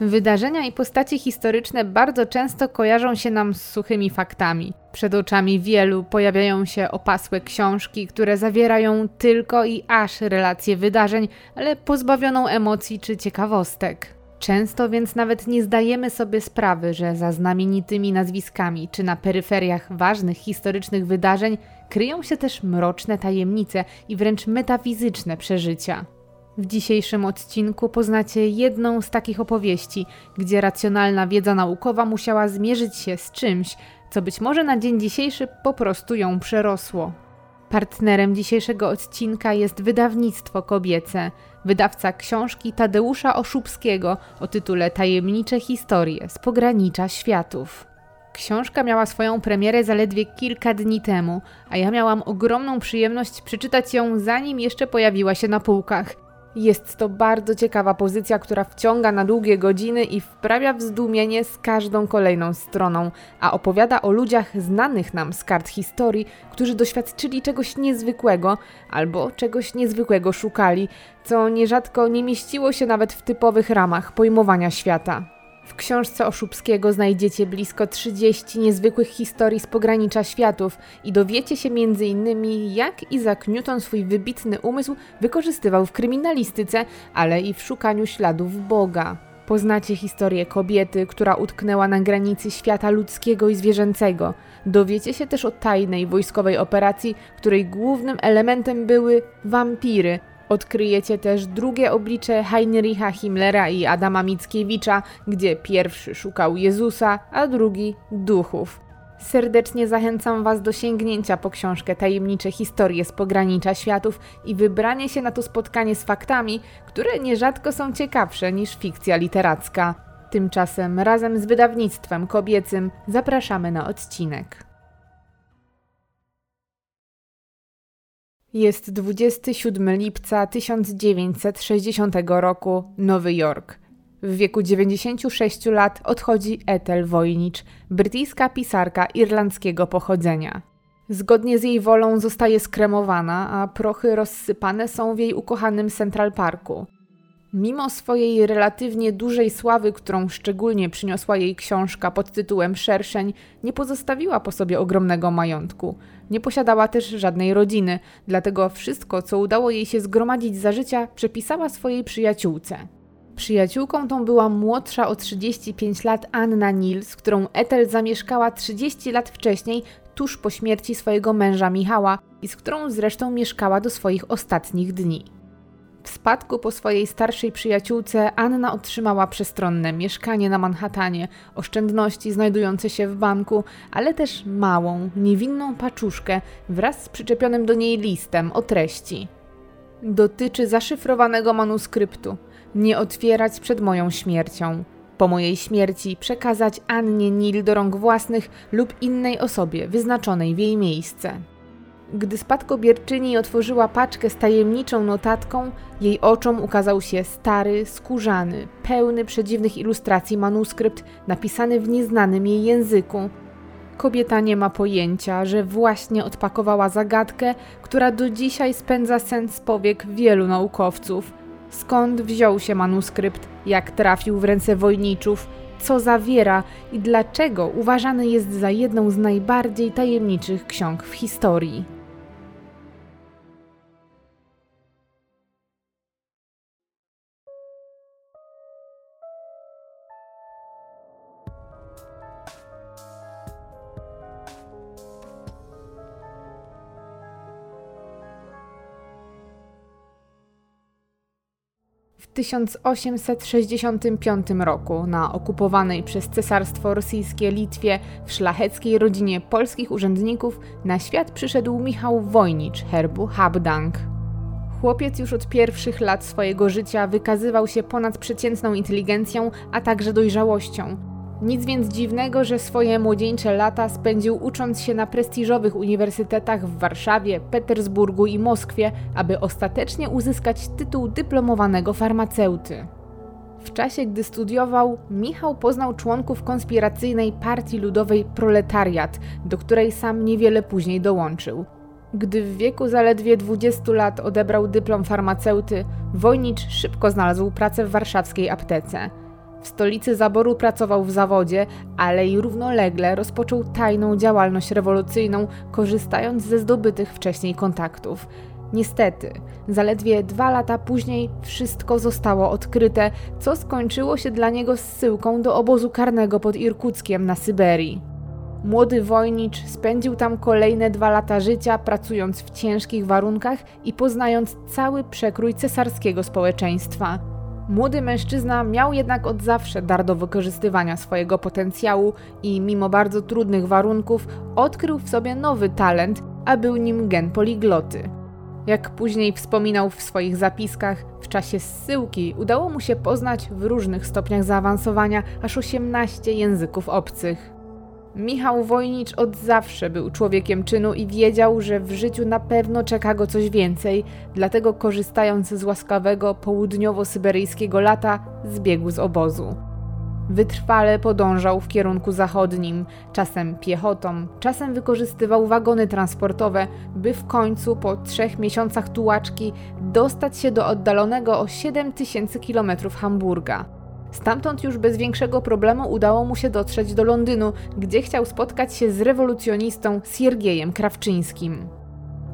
Wydarzenia i postacie historyczne bardzo często kojarzą się nam z suchymi faktami. Przed oczami wielu pojawiają się opasłe książki, które zawierają tylko i aż relacje wydarzeń, ale pozbawioną emocji czy ciekawostek. Często więc nawet nie zdajemy sobie sprawy, że za znamienitymi nazwiskami czy na peryferiach ważnych historycznych wydarzeń kryją się też mroczne tajemnice i wręcz metafizyczne przeżycia. W dzisiejszym odcinku poznacie jedną z takich opowieści, gdzie racjonalna wiedza naukowa musiała zmierzyć się z czymś, co być może na dzień dzisiejszy po prostu ją przerosło. Partnerem dzisiejszego odcinka jest wydawnictwo kobiece, wydawca książki Tadeusza Oszubskiego o tytule Tajemnicze historie z pogranicza światów. Książka miała swoją premierę zaledwie kilka dni temu, a ja miałam ogromną przyjemność przeczytać ją zanim jeszcze pojawiła się na półkach. Jest to bardzo ciekawa pozycja, która wciąga na długie godziny i wprawia w zdumienie z każdą kolejną stroną, a opowiada o ludziach znanych nam z kart historii, którzy doświadczyli czegoś niezwykłego albo czegoś niezwykłego szukali, co nierzadko nie mieściło się nawet w typowych ramach pojmowania świata. W książce Oszubskiego znajdziecie blisko 30 niezwykłych historii z pogranicza światów i dowiecie się m.in. jak Isaac Newton swój wybitny umysł wykorzystywał w kryminalistyce, ale i w szukaniu śladów Boga. Poznacie historię kobiety, która utknęła na granicy świata ludzkiego i zwierzęcego. Dowiecie się też o tajnej wojskowej operacji, której głównym elementem były wampiry, Odkryjecie też drugie oblicze Heinricha Himmlera i Adama Mickiewicza, gdzie pierwszy szukał Jezusa, a drugi duchów. Serdecznie zachęcam Was do sięgnięcia po książkę Tajemnicze historie z pogranicza światów i wybranie się na to spotkanie z faktami, które nierzadko są ciekawsze niż fikcja literacka. Tymczasem razem z wydawnictwem kobiecym zapraszamy na odcinek. Jest 27 lipca 1960 roku, Nowy Jork. W wieku 96 lat odchodzi Ethel Voynich, brytyjska pisarka irlandzkiego pochodzenia. Zgodnie z jej wolą zostaje skremowana, a prochy rozsypane są w jej ukochanym Central Parku. Mimo swojej relatywnie dużej sławy, którą szczególnie przyniosła jej książka pod tytułem Szerszeń, nie pozostawiła po sobie ogromnego majątku. Nie posiadała też żadnej rodziny, dlatego wszystko, co udało jej się zgromadzić za życia, przepisała swojej przyjaciółce. Przyjaciółką tą była młodsza o 35 lat Anna Nils, którą Ethel zamieszkała 30 lat wcześniej, tuż po śmierci swojego męża Michała i z którą zresztą mieszkała do swoich ostatnich dni. W spadku po swojej starszej przyjaciółce Anna otrzymała przestronne mieszkanie na Manhattanie, oszczędności znajdujące się w banku, ale też małą, niewinną paczuszkę wraz z przyczepionym do niej listem o treści. Dotyczy zaszyfrowanego manuskryptu. Nie otwierać przed moją śmiercią. Po mojej śmierci przekazać Annie Nil do rąk własnych lub innej osobie wyznaczonej w jej miejsce. Gdy spadkobierczyni otworzyła paczkę z tajemniczą notatką, jej oczom ukazał się stary, skórzany, pełny przedziwnych ilustracji manuskrypt napisany w nieznanym jej języku. Kobieta nie ma pojęcia, że właśnie odpakowała zagadkę, która do dzisiaj spędza sens powiek wielu naukowców. Skąd wziął się manuskrypt, jak trafił w ręce wojniczów, co zawiera i dlaczego uważany jest za jedną z najbardziej tajemniczych ksiąg w historii. 1865 roku na okupowanej przez Cesarstwo Rosyjskie Litwie w szlacheckiej rodzinie polskich urzędników na świat przyszedł Michał Wojnicz herbu Habdank. Chłopiec już od pierwszych lat swojego życia wykazywał się ponadprzeciętną inteligencją, a także dojrzałością. Nic więc dziwnego, że swoje młodzieńcze lata spędził ucząc się na prestiżowych uniwersytetach w Warszawie, Petersburgu i Moskwie, aby ostatecznie uzyskać tytuł dyplomowanego farmaceuty. W czasie, gdy studiował, Michał poznał członków konspiracyjnej Partii Ludowej Proletariat, do której sam niewiele później dołączył. Gdy w wieku zaledwie 20 lat odebrał dyplom farmaceuty, Wojnicz szybko znalazł pracę w warszawskiej aptece – W stolicy zaboru pracował w zawodzie, ale i równolegle rozpoczął tajną działalność rewolucyjną, korzystając ze zdobytych wcześniej kontaktów. Niestety, zaledwie dwa lata później wszystko zostało odkryte, co skończyło się dla niego zsyłką do obozu karnego pod Irkuckiem na Syberii. Młody wojnicz spędził tam kolejne dwa lata życia, pracując w ciężkich warunkach i poznając cały przekrój cesarskiego społeczeństwa. Młody mężczyzna miał jednak od zawsze dar do wykorzystywania swojego potencjału i mimo bardzo trudnych warunków odkrył w sobie nowy talent, a był nim gen poligloty. Jak później wspominał w swoich zapiskach, w czasie zsyłki udało mu się poznać w różnych stopniach zaawansowania aż 18 języków obcych. Michał Wojnicz od zawsze był człowiekiem czynu i wiedział, że w życiu na pewno czeka go coś więcej, dlatego korzystając z łaskawego południowo-syberyjskiego lata, zbiegł z obozu. Wytrwale podążał w kierunku zachodnim, czasem piechotą, czasem wykorzystywał wagony transportowe, by w końcu po trzech miesiącach tułaczki dostać się do oddalonego o 7000 km Hamburga. Stamtąd już bez większego problemu udało mu się dotrzeć do Londynu, gdzie chciał spotkać się z rewolucjonistą Siergiejem Krawczyńskim.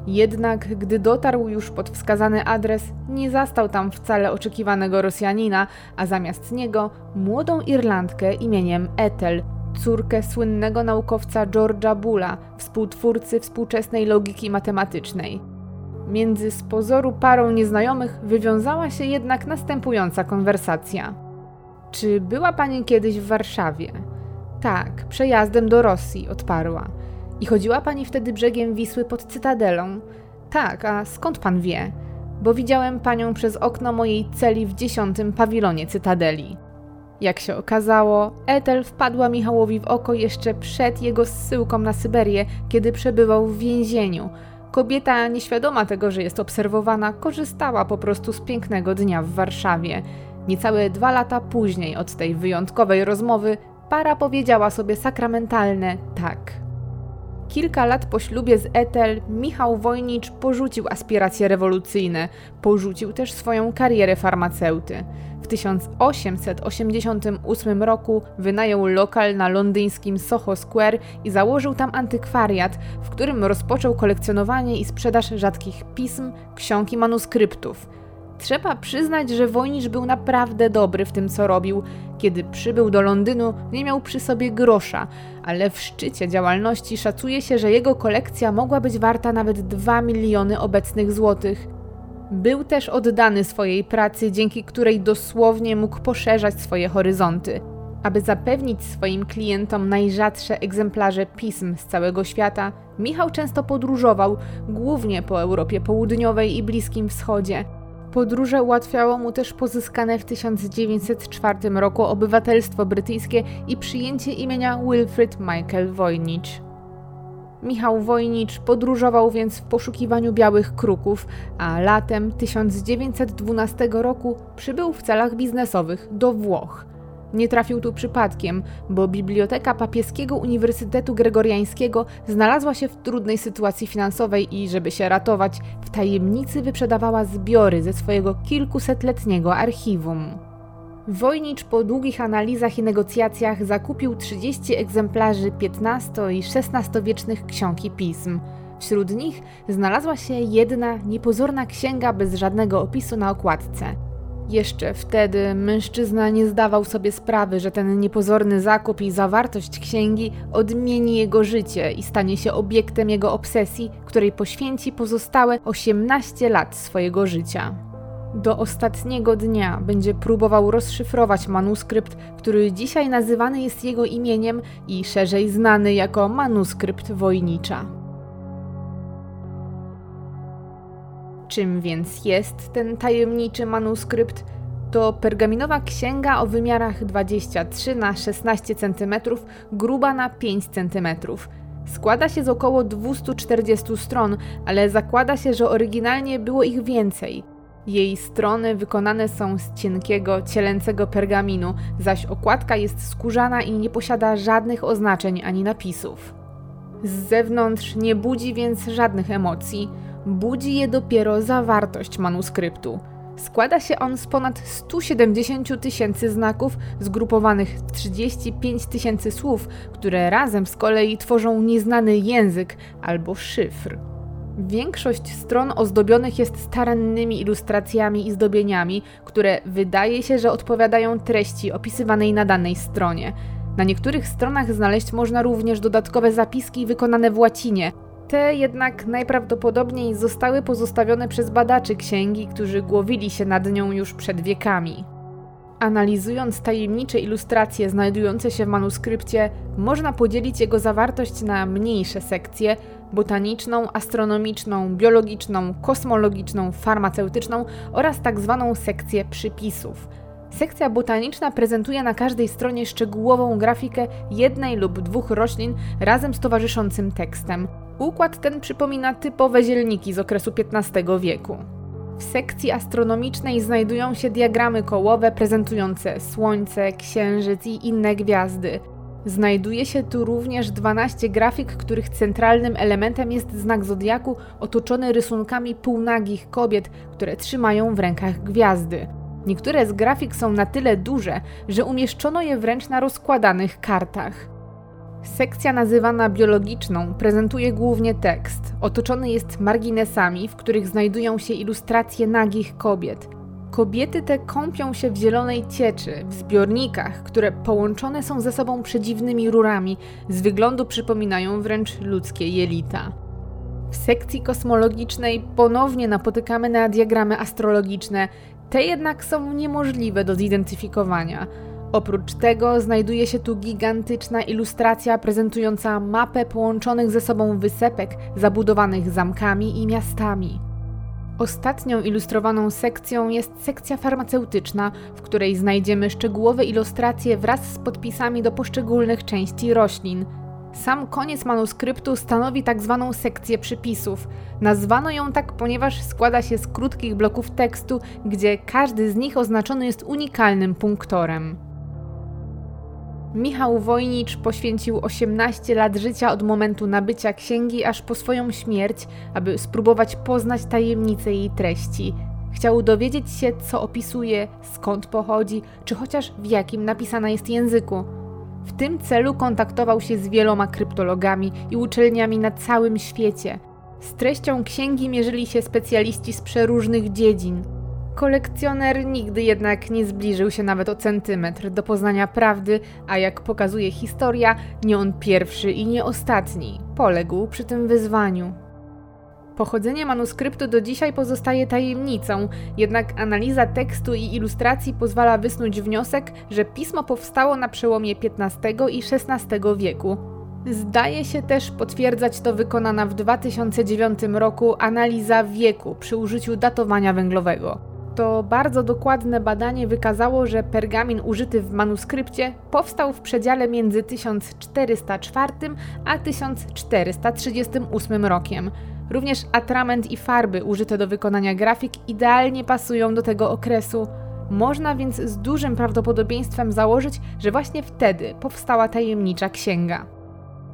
Jednak gdy dotarł już pod wskazany adres, nie zastał tam wcale oczekiwanego Rosjanina, a zamiast niego młodą Irlandkę imieniem Ethel, córkę słynnego naukowca George'a Bulla, współtwórcy współczesnej logiki matematycznej. Między z pozoru parą nieznajomych wywiązała się jednak następująca konwersacja. Czy była pani kiedyś w Warszawie? Tak, przejazdem do Rosji, odparła. I chodziła pani wtedy brzegiem Wisły pod cytadelą? Tak, a skąd pan wie? Bo widziałem panią przez okno mojej celi w dziesiątym pawilonie cytadeli. Jak się okazało, Ethel wpadła Michałowi w oko jeszcze przed jego zsyłką na Syberię, kiedy przebywał w więzieniu. Kobieta, nieświadoma tego, że jest obserwowana, korzystała po prostu z pięknego dnia w Warszawie. Niecałe dwa lata później od tej wyjątkowej rozmowy para powiedziała sobie sakramentalne tak. Kilka lat po ślubie z Ethel Michał Wojnicz porzucił aspiracje rewolucyjne, porzucił też swoją karierę farmaceuty. W 1888 roku wynajął lokal na londyńskim Soho Square i założył tam antykwariat, w którym rozpoczął kolekcjonowanie i sprzedaż rzadkich pism, ksiąg i manuskryptów. Trzeba przyznać, że Wojnicz był naprawdę dobry w tym, co robił. Kiedy przybył do Londynu, nie miał przy sobie grosza, ale w szczycie działalności szacuje się, że jego kolekcja mogła być warta nawet 2 miliony obecnych złotych. Był też oddany swojej pracy, dzięki której dosłownie mógł poszerzać swoje horyzonty. Aby zapewnić swoim klientom najrzadsze egzemplarze pism z całego świata, Michał często podróżował, głównie po Europie Południowej i Bliskim Wschodzie. Podróże ułatwiało mu też pozyskane w 1904 roku obywatelstwo brytyjskie i przyjęcie imienia Wilfrid Michael Voynich. Michał Wojnicz podróżował więc w poszukiwaniu białych kruków, a latem 1912 roku przybył w celach biznesowych do Włoch. Nie trafił tu przypadkiem, bo Biblioteka Papieskiego Uniwersytetu Gregoriańskiego znalazła się w trudnej sytuacji finansowej i, żeby się ratować, w tajemnicy wyprzedawała zbiory ze swojego kilkusetletniego archiwum. Wojnicz po długich analizach i negocjacjach zakupił 30 egzemplarzy XV i XVI-wiecznych ksiąg i pism. Wśród nich znalazła się jedna niepozorna księga bez żadnego opisu na okładce. Jeszcze wtedy mężczyzna nie zdawał sobie sprawy, że ten niepozorny zakup i zawartość księgi odmieni jego życie i stanie się obiektem jego obsesji, której poświęci pozostałe 18 lat swojego życia. Do ostatniego dnia będzie próbował rozszyfrować manuskrypt, który dzisiaj nazywany jest jego imieniem i szerzej znany jako manuskrypt wojnicza. Czym więc jest ten tajemniczy manuskrypt? To pergaminowa księga o wymiarach 23 na 16 cm, gruba na 5 cm. Składa się z około 240 stron, ale zakłada się, że oryginalnie było ich więcej. Jej strony wykonane są z cienkiego, cielęcego pergaminu, zaś okładka jest skórzana i nie posiada żadnych oznaczeń ani napisów. Z zewnątrz nie budzi więc żadnych emocji budzi je dopiero zawartość manuskryptu. Składa się on z ponad 170 tysięcy znaków, zgrupowanych w 35 tysięcy słów, które razem z kolei tworzą nieznany język albo szyfr. Większość stron ozdobionych jest starannymi ilustracjami i zdobieniami, które wydaje się, że odpowiadają treści opisywanej na danej stronie. Na niektórych stronach znaleźć można również dodatkowe zapiski wykonane w łacinie. Te jednak najprawdopodobniej zostały pozostawione przez badaczy księgi, którzy głowili się nad nią już przed wiekami. Analizując tajemnicze ilustracje znajdujące się w manuskrypcie, można podzielić jego zawartość na mniejsze sekcje botaniczną, astronomiczną, biologiczną, kosmologiczną, farmaceutyczną oraz tak zwaną sekcję przypisów. Sekcja botaniczna prezentuje na każdej stronie szczegółową grafikę jednej lub dwóch roślin razem z towarzyszącym tekstem. Układ ten przypomina typowe zielniki z okresu XV wieku. W sekcji astronomicznej znajdują się diagramy kołowe prezentujące Słońce, Księżyc i inne gwiazdy. Znajduje się tu również 12 grafik, których centralnym elementem jest znak zodiaku otoczony rysunkami półnagich kobiet, które trzymają w rękach gwiazdy. Niektóre z grafik są na tyle duże, że umieszczono je wręcz na rozkładanych kartach. Sekcja nazywana biologiczną prezentuje głównie tekst. Otoczony jest marginesami, w których znajdują się ilustracje nagich kobiet. Kobiety te kąpią się w zielonej cieczy, w zbiornikach, które połączone są ze sobą przedziwnymi rurami, z wyglądu przypominają wręcz ludzkie jelita. W sekcji kosmologicznej ponownie napotykamy na diagramy astrologiczne, te jednak są niemożliwe do zidentyfikowania. Oprócz tego znajduje się tu gigantyczna ilustracja prezentująca mapę połączonych ze sobą wysepek zabudowanych zamkami i miastami. Ostatnią ilustrowaną sekcją jest sekcja farmaceutyczna, w której znajdziemy szczegółowe ilustracje wraz z podpisami do poszczególnych części roślin. Sam koniec manuskryptu stanowi tak zwaną sekcję przypisów. Nazwano ją tak, ponieważ składa się z krótkich bloków tekstu, gdzie każdy z nich oznaczony jest unikalnym punktorem. Michał Wojnicz poświęcił 18 lat życia od momentu nabycia księgi aż po swoją śmierć, aby spróbować poznać tajemnice jej treści. Chciał dowiedzieć się, co opisuje, skąd pochodzi, czy chociaż w jakim napisana jest języku. W tym celu kontaktował się z wieloma kryptologami i uczelniami na całym świecie. Z treścią księgi mierzyli się specjaliści z przeróżnych dziedzin. Kolekcjoner nigdy jednak nie zbliżył się nawet o centymetr do poznania prawdy, a jak pokazuje historia, nie on pierwszy i nie ostatni poległ przy tym wyzwaniu. Pochodzenie manuskryptu do dzisiaj pozostaje tajemnicą, jednak analiza tekstu i ilustracji pozwala wysnuć wniosek, że pismo powstało na przełomie XV i XVI wieku. Zdaje się też potwierdzać to wykonana w 2009 roku analiza wieku przy użyciu datowania węglowego to bardzo dokładne badanie wykazało, że pergamin użyty w manuskrypcie powstał w przedziale między 1404 a 1438 rokiem. Również atrament i farby użyte do wykonania grafik idealnie pasują do tego okresu. Można więc z dużym prawdopodobieństwem założyć, że właśnie wtedy powstała tajemnicza księga.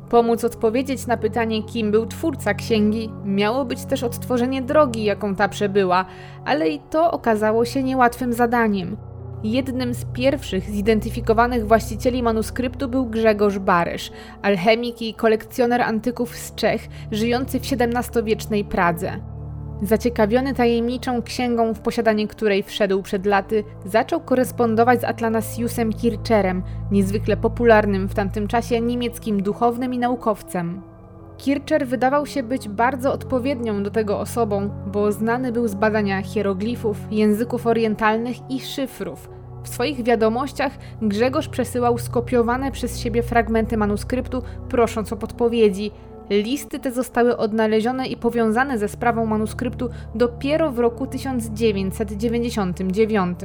Pomóc odpowiedzieć na pytanie, kim był twórca księgi, miało być też odtworzenie drogi, jaką ta przebyła, ale i to okazało się niełatwym zadaniem. Jednym z pierwszych zidentyfikowanych właścicieli manuskryptu był Grzegorz Barysz, alchemik i kolekcjoner antyków z Czech, żyjący w XVII-wiecznej Pradze. Zaciekawiony tajemniczą księgą, w posiadanie której wszedł przed laty, zaczął korespondować z Atlanasiusem Kircherem, niezwykle popularnym w tamtym czasie niemieckim duchownym i naukowcem. Kircher wydawał się być bardzo odpowiednią do tego osobą, bo znany był z badania hieroglifów, języków orientalnych i szyfrów. W swoich wiadomościach Grzegorz przesyłał skopiowane przez siebie fragmenty manuskryptu, prosząc o podpowiedzi, Listy te zostały odnalezione i powiązane ze sprawą manuskryptu dopiero w roku 1999.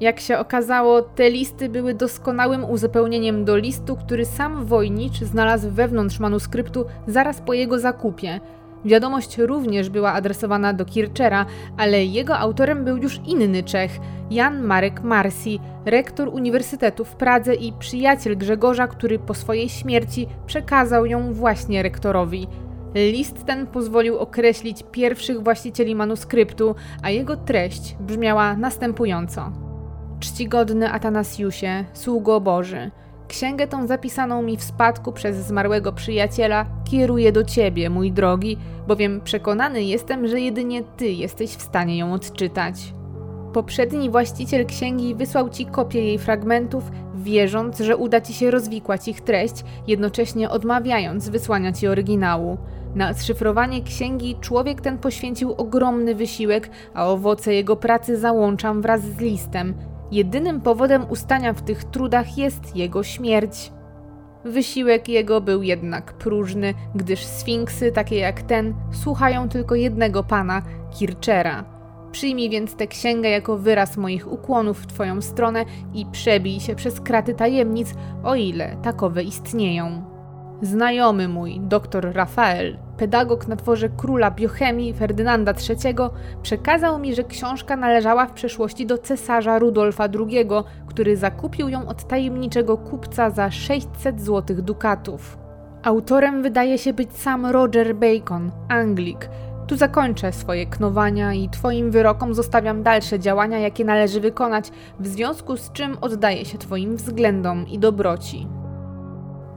Jak się okazało, te listy były doskonałym uzupełnieniem do listu, który sam Wojnicz znalazł wewnątrz manuskryptu zaraz po jego zakupie. Wiadomość również była adresowana do Kirchera, ale jego autorem był już inny Czech, Jan Marek Marsi, rektor Uniwersytetu w Pradze i przyjaciel Grzegorza, który po swojej śmierci przekazał ją właśnie rektorowi. List ten pozwolił określić pierwszych właścicieli manuskryptu, a jego treść brzmiała następująco: Czcigodny Atanasiusie, sługo Boży, księgę tą zapisaną mi w spadku przez zmarłego przyjaciela kieruję do ciebie, mój drogi, bowiem przekonany jestem, że jedynie ty jesteś w stanie ją odczytać. Poprzedni właściciel księgi wysłał ci kopię jej fragmentów, wierząc, że uda ci się rozwikłać ich treść, jednocześnie odmawiając wysłania ci oryginału. Na szyfrowanie księgi człowiek ten poświęcił ogromny wysiłek, a owoce jego pracy załączam wraz z listem. Jedynym powodem ustania w tych trudach jest jego śmierć. Wysiłek jego był jednak próżny, gdyż sfinksy takie jak ten słuchają tylko jednego pana, Kirchera. Przyjmij więc tę księgę jako wyraz moich ukłonów w Twoją stronę i przebij się przez kraty tajemnic, o ile takowe istnieją. Znajomy mój, dr Rafael, pedagog na dworze króla biochemii Ferdynanda III, przekazał mi, że książka należała w przeszłości do cesarza Rudolfa II, który zakupił ją od tajemniczego kupca za 600 złotych dukatów. Autorem wydaje się być sam Roger Bacon, Anglik. Tu zakończę swoje knowania i Twoim wyrokom zostawiam dalsze działania, jakie należy wykonać, w związku z czym oddaję się Twoim względom i dobroci.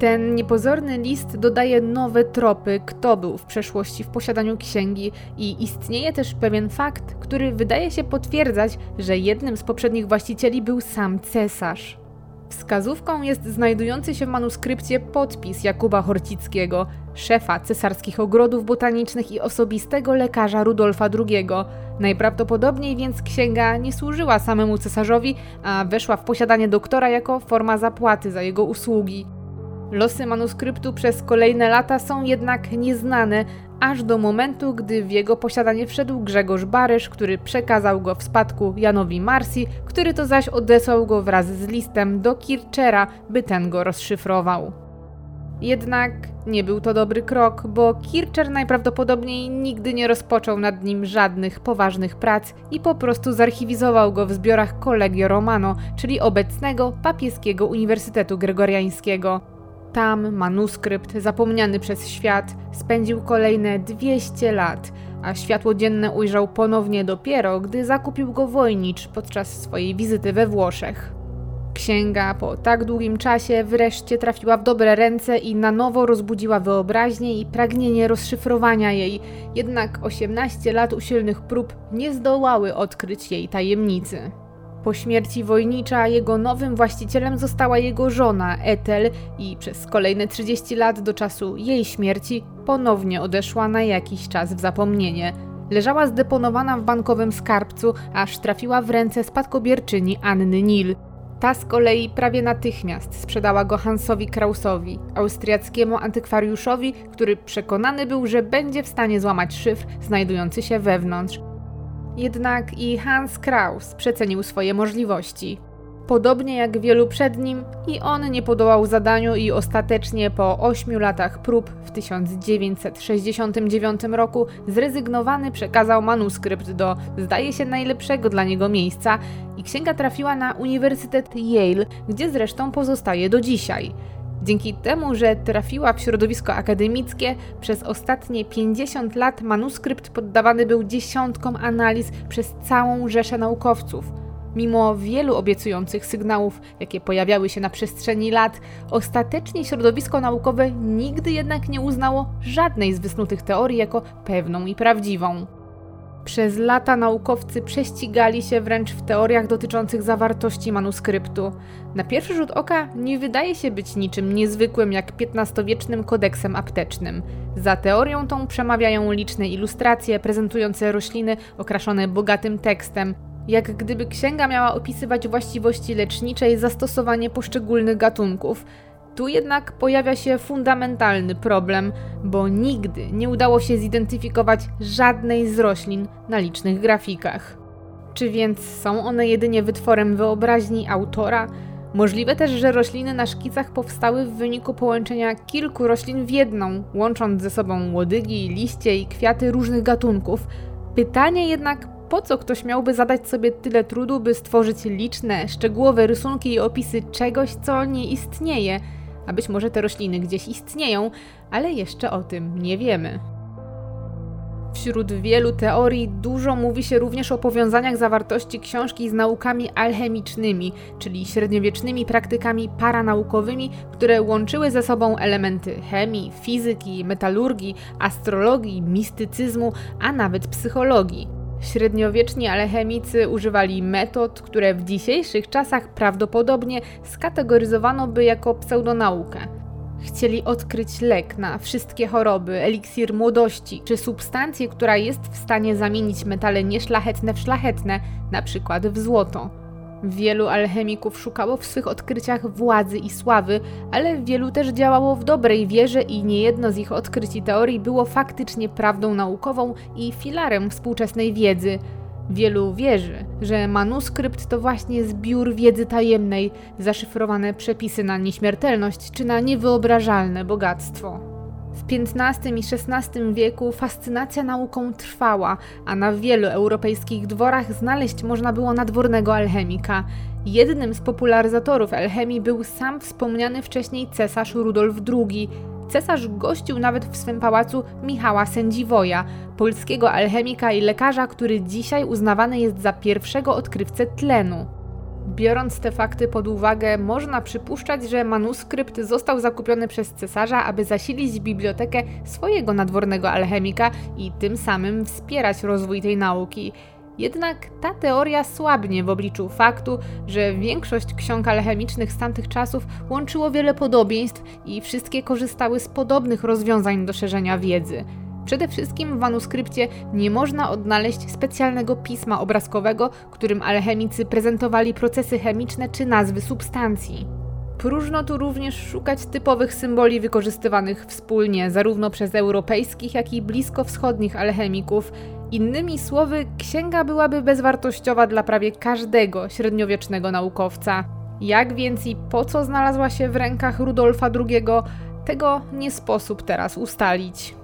Ten niepozorny list dodaje nowe tropy, kto był w przeszłości w posiadaniu księgi, i istnieje też pewien fakt, który wydaje się potwierdzać, że jednym z poprzednich właścicieli był sam cesarz. Wskazówką jest znajdujący się w manuskrypcie podpis Jakuba Horcickiego, szefa cesarskich ogrodów botanicznych i osobistego lekarza Rudolfa II. Najprawdopodobniej więc księga nie służyła samemu cesarzowi, a weszła w posiadanie doktora jako forma zapłaty za jego usługi. Losy manuskryptu przez kolejne lata są jednak nieznane, aż do momentu, gdy w jego posiadanie wszedł Grzegorz Barysz, który przekazał go w spadku Janowi Marsi, który to zaś odesłał go wraz z listem do Kirchera, by ten go rozszyfrował. Jednak nie był to dobry krok, bo Kircher najprawdopodobniej nigdy nie rozpoczął nad nim żadnych poważnych prac i po prostu zarchiwizował go w zbiorach Collegio Romano, czyli obecnego papieskiego Uniwersytetu Gregoriańskiego. Tam manuskrypt, zapomniany przez świat, spędził kolejne 200 lat, a światło dzienne ujrzał ponownie dopiero, gdy zakupił go wojnicz podczas swojej wizyty we Włoszech. Księga po tak długim czasie wreszcie trafiła w dobre ręce i na nowo rozbudziła wyobraźnię i pragnienie rozszyfrowania jej, jednak 18 lat usilnych prób nie zdołały odkryć jej tajemnicy. Po śmierci wojnicza jego nowym właścicielem została jego żona Ethel i przez kolejne 30 lat do czasu jej śmierci ponownie odeszła na jakiś czas w zapomnienie. Leżała zdeponowana w bankowym skarbcu, aż trafiła w ręce spadkobierczyni Anny Nil. Ta z kolei prawie natychmiast sprzedała go Hansowi Krausowi, austriackiemu antykwariuszowi, który przekonany był, że będzie w stanie złamać szyfr znajdujący się wewnątrz. Jednak i Hans Kraus przecenił swoje możliwości. Podobnie jak wielu przed nim, i on nie podołał zadaniu i ostatecznie po ośmiu latach prób w 1969 roku zrezygnowany przekazał manuskrypt do, zdaje się, najlepszego dla niego miejsca i księga trafiła na Uniwersytet Yale, gdzie zresztą pozostaje do dzisiaj. Dzięki temu, że trafiła w środowisko akademickie, przez ostatnie 50 lat manuskrypt poddawany był dziesiątkom analiz przez całą rzeszę naukowców. Mimo wielu obiecujących sygnałów, jakie pojawiały się na przestrzeni lat, ostatecznie środowisko naukowe nigdy jednak nie uznało żadnej z wysnutych teorii jako pewną i prawdziwą. Przez lata naukowcy prześcigali się wręcz w teoriach dotyczących zawartości manuskryptu. Na pierwszy rzut oka nie wydaje się być niczym niezwykłym jak XV-wiecznym kodeksem aptecznym. Za teorią tą przemawiają liczne ilustracje prezentujące rośliny okraszone bogatym tekstem, jak gdyby księga miała opisywać właściwości lecznicze i zastosowanie poszczególnych gatunków. Tu jednak pojawia się fundamentalny problem, bo nigdy nie udało się zidentyfikować żadnej z roślin na licznych grafikach. Czy więc są one jedynie wytworem wyobraźni autora? Możliwe też, że rośliny na szkicach powstały w wyniku połączenia kilku roślin w jedną, łącząc ze sobą łodygi, liście i kwiaty różnych gatunków. Pytanie jednak, po co ktoś miałby zadać sobie tyle trudu, by stworzyć liczne, szczegółowe rysunki i opisy czegoś, co nie istnieje? A być może te rośliny gdzieś istnieją, ale jeszcze o tym nie wiemy. Wśród wielu teorii dużo mówi się również o powiązaniach zawartości książki z naukami alchemicznymi, czyli średniowiecznymi praktykami paranaukowymi, które łączyły ze sobą elementy chemii, fizyki, metalurgii, astrologii, mistycyzmu, a nawet psychologii. Średniowieczni alchemicy używali metod, które w dzisiejszych czasach prawdopodobnie skategoryzowano by jako pseudonaukę. Chcieli odkryć lek na wszystkie choroby, eliksir młodości, czy substancję, która jest w stanie zamienić metale nieszlachetne w szlachetne, na przykład w złoto. Wielu alchemików szukało w swych odkryciach władzy i sławy, ale wielu też działało w dobrej wierze i niejedno z ich odkryć i teorii było faktycznie prawdą naukową i filarem współczesnej wiedzy. Wielu wierzy, że manuskrypt to właśnie zbiór wiedzy tajemnej, zaszyfrowane przepisy na nieśmiertelność czy na niewyobrażalne bogactwo. W XV i XVI wieku fascynacja nauką trwała, a na wielu europejskich dworach znaleźć można było nadwornego alchemika. Jednym z popularyzatorów alchemii był sam wspomniany wcześniej cesarz Rudolf II. Cesarz gościł nawet w swym pałacu Michała Sędziwoja, polskiego alchemika i lekarza, który dzisiaj uznawany jest za pierwszego odkrywcę tlenu. Biorąc te fakty pod uwagę, można przypuszczać, że manuskrypt został zakupiony przez cesarza, aby zasilić bibliotekę swojego nadwornego alchemika i tym samym wspierać rozwój tej nauki. Jednak ta teoria słabnie w obliczu faktu, że większość ksiąg alchemicznych z tamtych czasów łączyło wiele podobieństw i wszystkie korzystały z podobnych rozwiązań do szerzenia wiedzy. Przede wszystkim w manuskrypcie nie można odnaleźć specjalnego pisma obrazkowego, którym alchemicy prezentowali procesy chemiczne czy nazwy substancji. Próżno tu również szukać typowych symboli wykorzystywanych wspólnie zarówno przez europejskich, jak i bliskowschodnich alchemików. Innymi słowy, księga byłaby bezwartościowa dla prawie każdego średniowiecznego naukowca. Jak więc i po co znalazła się w rękach Rudolfa II, tego nie sposób teraz ustalić.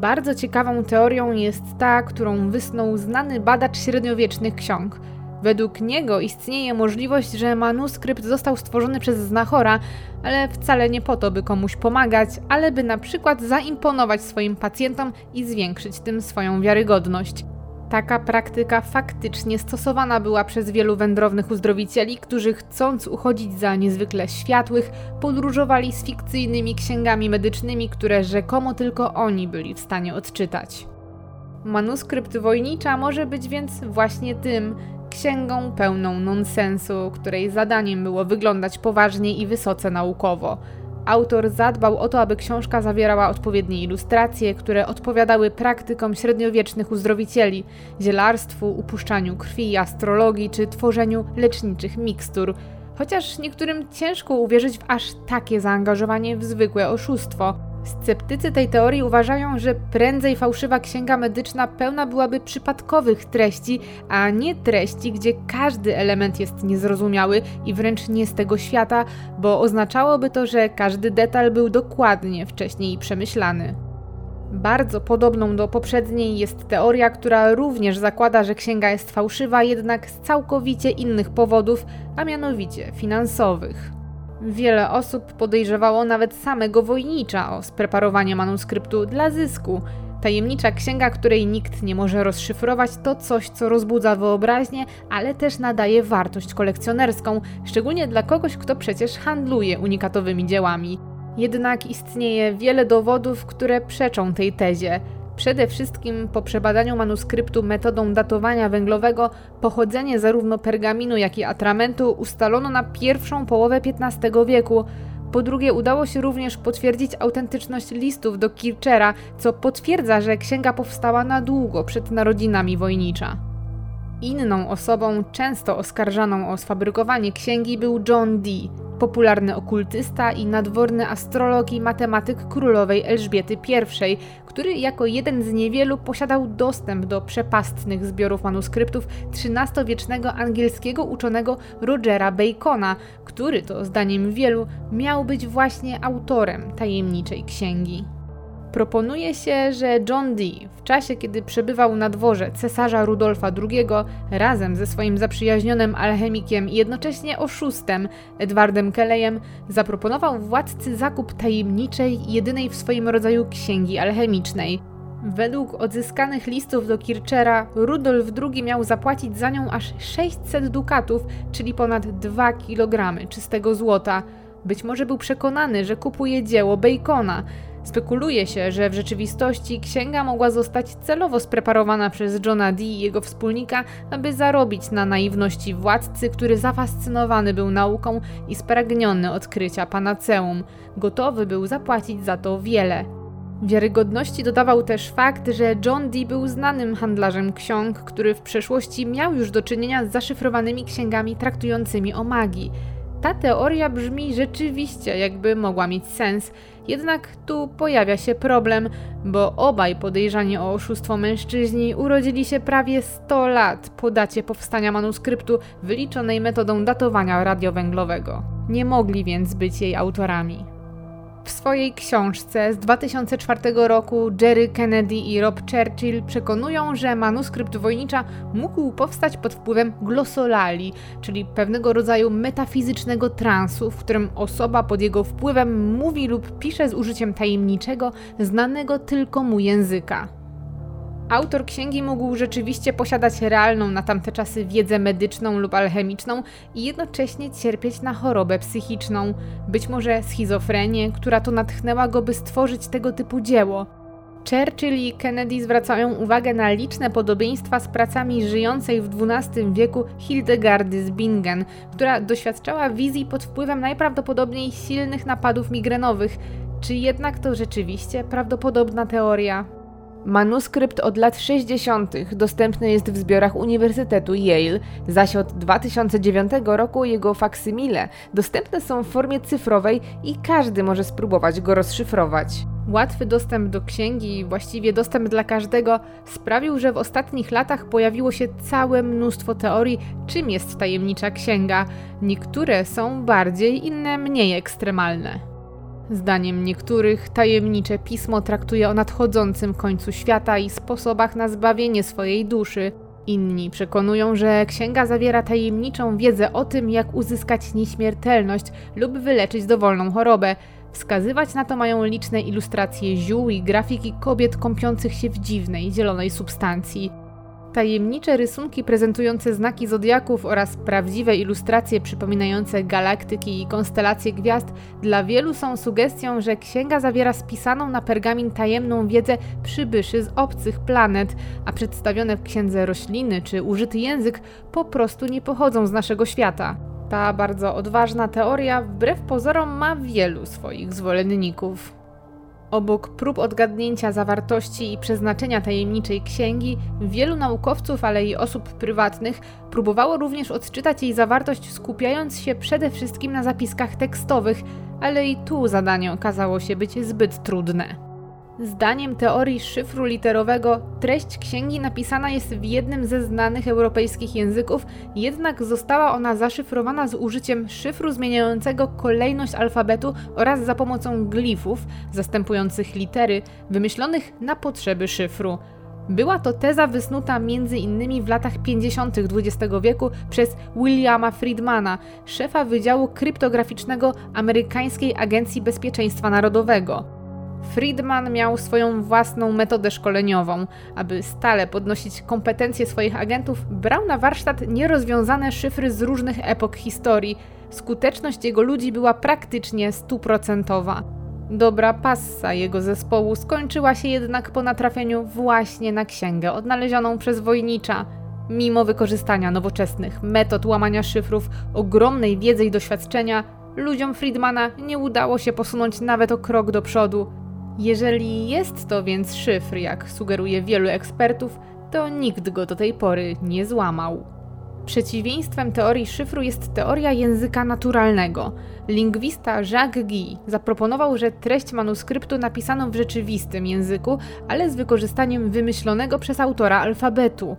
Bardzo ciekawą teorią jest ta, którą wysnuł znany badacz średniowiecznych ksiąg. Według niego istnieje możliwość, że manuskrypt został stworzony przez znachora, ale wcale nie po to, by komuś pomagać, ale by na przykład zaimponować swoim pacjentom i zwiększyć tym swoją wiarygodność. Taka praktyka faktycznie stosowana była przez wielu wędrownych uzdrowicieli, którzy chcąc uchodzić za niezwykle światłych, podróżowali z fikcyjnymi księgami medycznymi, które rzekomo tylko oni byli w stanie odczytać. Manuskrypt wojnicza może być więc właśnie tym księgą pełną nonsensu, której zadaniem było wyglądać poważnie i wysoce naukowo. Autor zadbał o to, aby książka zawierała odpowiednie ilustracje, które odpowiadały praktykom średniowiecznych uzdrowicieli, zielarstwu, upuszczaniu krwi, astrologii czy tworzeniu leczniczych mikstur. Chociaż niektórym ciężko uwierzyć w aż takie zaangażowanie w zwykłe oszustwo. Sceptycy tej teorii uważają, że prędzej fałszywa księga medyczna pełna byłaby przypadkowych treści, a nie treści, gdzie każdy element jest niezrozumiały i wręcz nie z tego świata, bo oznaczałoby to, że każdy detal był dokładnie wcześniej przemyślany. Bardzo podobną do poprzedniej jest teoria, która również zakłada, że księga jest fałszywa, jednak z całkowicie innych powodów, a mianowicie finansowych. Wiele osób podejrzewało nawet samego wojnicza o spreparowanie manuskryptu dla zysku. Tajemnicza księga, której nikt nie może rozszyfrować, to coś, co rozbudza wyobraźnię, ale też nadaje wartość kolekcjonerską, szczególnie dla kogoś, kto przecież handluje unikatowymi dziełami. Jednak istnieje wiele dowodów, które przeczą tej tezie. Przede wszystkim po przebadaniu manuskryptu metodą datowania węglowego pochodzenie zarówno pergaminu, jak i atramentu ustalono na pierwszą połowę XV wieku. Po drugie, udało się również potwierdzić autentyczność listów do Kirchera, co potwierdza, że księga powstała na długo przed narodzinami wojnicza. Inną osobą, często oskarżaną o sfabrykowanie księgi, był John Dee, popularny okultysta i nadworny astrolog i matematyk królowej Elżbiety I, który jako jeden z niewielu posiadał dostęp do przepastnych zbiorów manuskryptów XIII-wiecznego angielskiego uczonego Rogera Bacona, który to zdaniem wielu miał być właśnie autorem tajemniczej księgi. Proponuje się, że John Dee w czasie, kiedy przebywał na dworze cesarza Rudolfa II razem ze swoim zaprzyjaźnionym alchemikiem i jednocześnie oszustem Edwardem Kellejem zaproponował władcy zakup tajemniczej, jedynej w swoim rodzaju księgi alchemicznej. Według odzyskanych listów do Kirchera, Rudolf II miał zapłacić za nią aż 600 dukatów, czyli ponad 2 kg czystego złota. Być może był przekonany, że kupuje dzieło Bacona. Spekuluje się, że w rzeczywistości księga mogła zostać celowo spreparowana przez Johna Dee i jego wspólnika, aby zarobić na naiwności władcy, który zafascynowany był nauką i spragniony odkrycia panaceum. Gotowy był zapłacić za to wiele. Wiarygodności dodawał też fakt, że John Dee był znanym handlarzem ksiąg, który w przeszłości miał już do czynienia z zaszyfrowanymi księgami traktującymi o magii. Ta teoria brzmi rzeczywiście, jakby mogła mieć sens, jednak tu pojawia się problem, bo obaj podejrzani o oszustwo mężczyźni urodzili się prawie 100 lat po dacie powstania manuskryptu wyliczonej metodą datowania radiowęglowego. Nie mogli więc być jej autorami. W swojej książce z 2004 roku Jerry Kennedy i Rob Churchill przekonują, że manuskrypt wojnicza mógł powstać pod wpływem glosolali, czyli pewnego rodzaju metafizycznego transu, w którym osoba pod jego wpływem mówi lub pisze z użyciem tajemniczego, znanego tylko mu języka. Autor księgi mógł rzeczywiście posiadać realną na tamte czasy wiedzę medyczną lub alchemiczną i jednocześnie cierpieć na chorobę psychiczną, być może schizofrenię, która to natchnęła go, by stworzyć tego typu dzieło. Churchill i Kennedy zwracają uwagę na liczne podobieństwa z pracami żyjącej w XII wieku Hildegardy z Bingen, która doświadczała wizji pod wpływem najprawdopodobniej silnych napadów migrenowych. Czy jednak to rzeczywiście prawdopodobna teoria? Manuskrypt od lat 60. dostępny jest w zbiorach Uniwersytetu Yale, zaś od 2009 roku jego faksymile dostępne są w formie cyfrowej i każdy może spróbować go rozszyfrować. Łatwy dostęp do księgi właściwie dostęp dla każdego sprawił, że w ostatnich latach pojawiło się całe mnóstwo teorii, czym jest tajemnicza księga. Niektóre są bardziej, inne mniej ekstremalne. Zdaniem niektórych tajemnicze pismo traktuje o nadchodzącym końcu świata i sposobach na zbawienie swojej duszy. Inni przekonują, że księga zawiera tajemniczą wiedzę o tym, jak uzyskać nieśmiertelność lub wyleczyć dowolną chorobę. Wskazywać na to mają liczne ilustracje ziół i grafiki kobiet kąpiących się w dziwnej, zielonej substancji. Tajemnicze rysunki prezentujące znaki zodiaków oraz prawdziwe ilustracje przypominające galaktyki i konstelacje gwiazd dla wielu są sugestią, że księga zawiera spisaną na pergamin tajemną wiedzę przybyszy z obcych planet, a przedstawione w księdze rośliny czy użyty język po prostu nie pochodzą z naszego świata. Ta bardzo odważna teoria wbrew pozorom ma wielu swoich zwolenników. Obok prób odgadnięcia zawartości i przeznaczenia tajemniczej księgi, wielu naukowców, ale i osób prywatnych próbowało również odczytać jej zawartość, skupiając się przede wszystkim na zapiskach tekstowych, ale i tu zadanie okazało się być zbyt trudne. Zdaniem teorii szyfru literowego, treść księgi napisana jest w jednym ze znanych europejskich języków, jednak została ona zaszyfrowana z użyciem szyfru zmieniającego kolejność alfabetu oraz za pomocą glifów zastępujących litery, wymyślonych na potrzeby szyfru. Była to teza wysnuta m.in. w latach 50. XX wieku przez Williama Friedmana, szefa Wydziału Kryptograficznego Amerykańskiej Agencji Bezpieczeństwa Narodowego. Friedman miał swoją własną metodę szkoleniową. Aby stale podnosić kompetencje swoich agentów, brał na warsztat nierozwiązane szyfry z różnych epok historii. Skuteczność jego ludzi była praktycznie stuprocentowa. Dobra passa jego zespołu skończyła się jednak po natrafieniu właśnie na księgę odnalezioną przez wojnicza. Mimo wykorzystania nowoczesnych metod łamania szyfrów, ogromnej wiedzy i doświadczenia, ludziom Friedmana nie udało się posunąć nawet o krok do przodu. Jeżeli jest to więc szyfr, jak sugeruje wielu ekspertów, to nikt go do tej pory nie złamał. Przeciwieństwem teorii szyfru jest teoria języka naturalnego. Lingwista Jacques Guy zaproponował, że treść manuskryptu napisano w rzeczywistym języku, ale z wykorzystaniem wymyślonego przez autora alfabetu.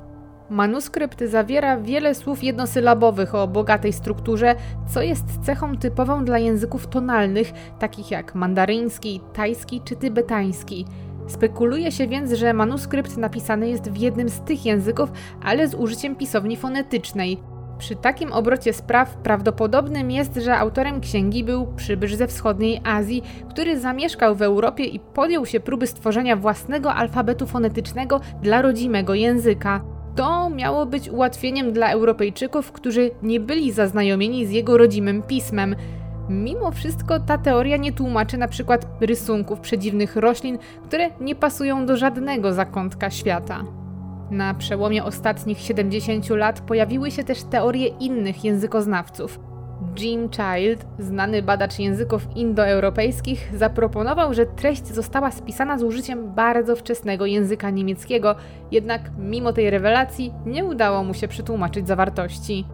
Manuskrypt zawiera wiele słów jednosylabowych o bogatej strukturze, co jest cechą typową dla języków tonalnych, takich jak mandaryński, tajski czy tybetański. Spekuluje się więc, że manuskrypt napisany jest w jednym z tych języków, ale z użyciem pisowni fonetycznej. Przy takim obrocie spraw prawdopodobnym jest, że autorem księgi był przybysz ze wschodniej Azji, który zamieszkał w Europie i podjął się próby stworzenia własnego alfabetu fonetycznego dla rodzimego języka. To miało być ułatwieniem dla Europejczyków, którzy nie byli zaznajomieni z jego rodzimym pismem. Mimo wszystko ta teoria nie tłumaczy na przykład rysunków przedziwnych roślin, które nie pasują do żadnego zakątka świata. Na przełomie ostatnich 70 lat pojawiły się też teorie innych językoznawców. Jim Child, znany badacz języków indoeuropejskich, zaproponował, że treść została spisana z użyciem bardzo wczesnego języka niemieckiego, jednak mimo tej rewelacji nie udało mu się przetłumaczyć zawartości.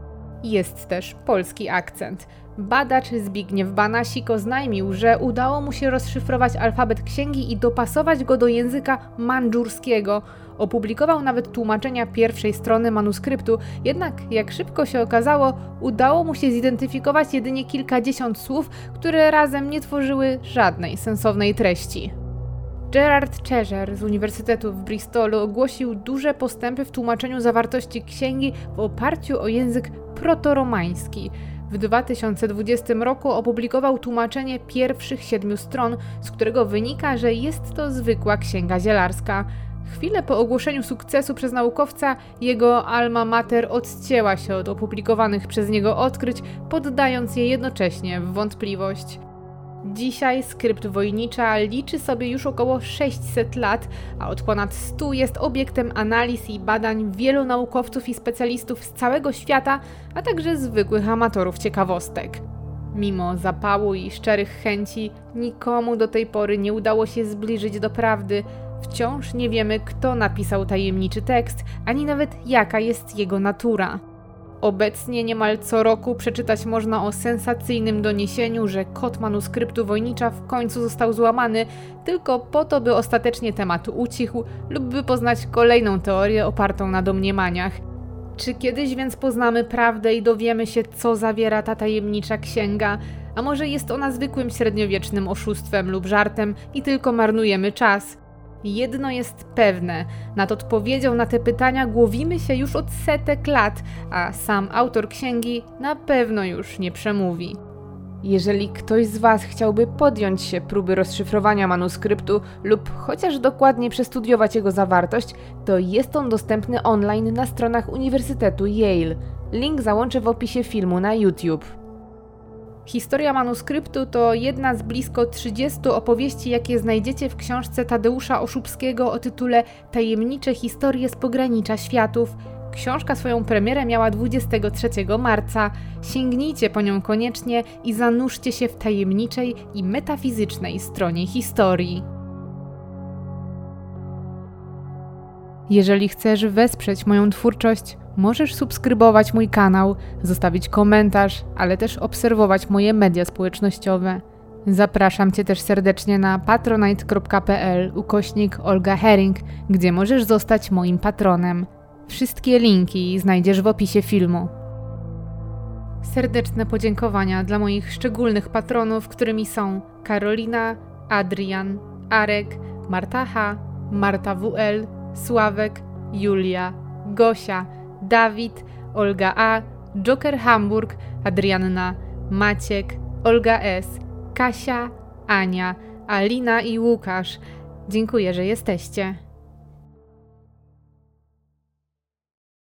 Jest też polski akcent. Badacz Zbigniew Banasik oznajmił, że udało mu się rozszyfrować alfabet księgi i dopasować go do języka mandżurskiego. Opublikował nawet tłumaczenia pierwszej strony manuskryptu, jednak jak szybko się okazało, udało mu się zidentyfikować jedynie kilkadziesiąt słów, które razem nie tworzyły żadnej sensownej treści. Gerard Chezer z Uniwersytetu w Bristolu ogłosił duże postępy w tłumaczeniu zawartości księgi w oparciu o język protoromański. W 2020 roku opublikował tłumaczenie pierwszych siedmiu stron, z którego wynika, że jest to zwykła księga zielarska. Chwilę po ogłoszeniu sukcesu przez naukowca, jego alma mater odcięła się od opublikowanych przez niego odkryć, poddając je jednocześnie w wątpliwość. Dzisiaj skrypt wojnicza liczy sobie już około 600 lat, a od ponad 100 jest obiektem analiz i badań wielu naukowców i specjalistów z całego świata, a także zwykłych amatorów ciekawostek. Mimo zapału i szczerych chęci, nikomu do tej pory nie udało się zbliżyć do prawdy. Wciąż nie wiemy, kto napisał tajemniczy tekst, ani nawet jaka jest jego natura. Obecnie niemal co roku przeczytać można o sensacyjnym doniesieniu, że kod manuskryptu Wojnicza w końcu został złamany, tylko po to, by ostatecznie temat ucichł lub by poznać kolejną teorię opartą na domniemaniach. Czy kiedyś więc poznamy prawdę i dowiemy się, co zawiera ta tajemnicza księga? A może jest ona zwykłym średniowiecznym oszustwem lub żartem i tylko marnujemy czas? Jedno jest pewne, nad odpowiedzią na te pytania głowimy się już od setek lat, a sam autor księgi na pewno już nie przemówi. Jeżeli ktoś z Was chciałby podjąć się próby rozszyfrowania manuskryptu lub chociaż dokładnie przestudiować jego zawartość, to jest on dostępny online na stronach Uniwersytetu Yale. Link załączę w opisie filmu na YouTube. Historia manuskryptu to jedna z blisko 30 opowieści, jakie znajdziecie w książce Tadeusza Oszubskiego o tytule Tajemnicze historie z pogranicza światów. Książka swoją premierę miała 23 marca. Sięgnijcie po nią koniecznie i zanurzcie się w tajemniczej i metafizycznej stronie historii. Jeżeli chcesz wesprzeć moją twórczość, możesz subskrybować mój kanał, zostawić komentarz, ale też obserwować moje media społecznościowe. Zapraszam Cię też serdecznie na patronite.pl ukośnik Olga Herring, gdzie możesz zostać moim patronem. Wszystkie linki znajdziesz w opisie filmu. Serdeczne podziękowania dla moich szczególnych patronów, którymi są Karolina, Adrian, Arek, Marta H., Marta WL, Sławek, Julia, Gosia, Dawid, Olga A., Joker Hamburg, Adrianna, Maciek, Olga S., Kasia, Ania, Alina i Łukasz. Dziękuję, że jesteście.